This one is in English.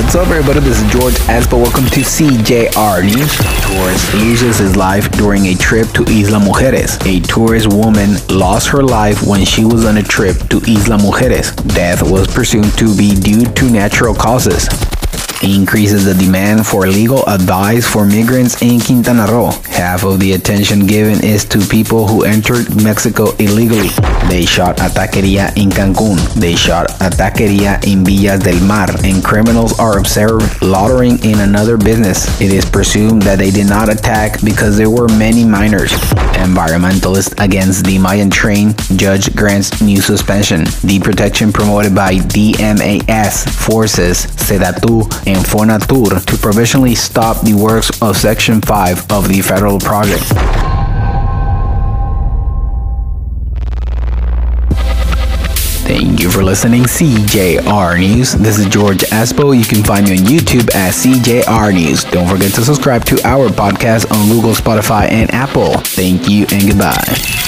What's up, everybody? This is George Espo. Welcome to CJR News. Tourist loses his life during a trip to Isla Mujeres. A tourist woman lost her life when she was on a trip to Isla Mujeres. Death was presumed to be due to natural causes increases the demand for legal advice for migrants in Quintana Roo. Half of the attention given is to people who entered Mexico illegally. They shot a taqueria in Cancun. They shot a taqueria in Villas del Mar, and criminals are observed loitering in another business. It is presumed that they did not attack because there were many minors. Environmentalist against the Mayan train, judge grants new suspension. The protection promoted by DMAS forces Sedatu and Fonatur to provisionally stop the works of Section 5 of the federal project. Thank you for listening, CJR News. This is George Espo. You can find me on YouTube at CJR News. Don't forget to subscribe to our podcast on Google, Spotify, and Apple. Thank you and goodbye.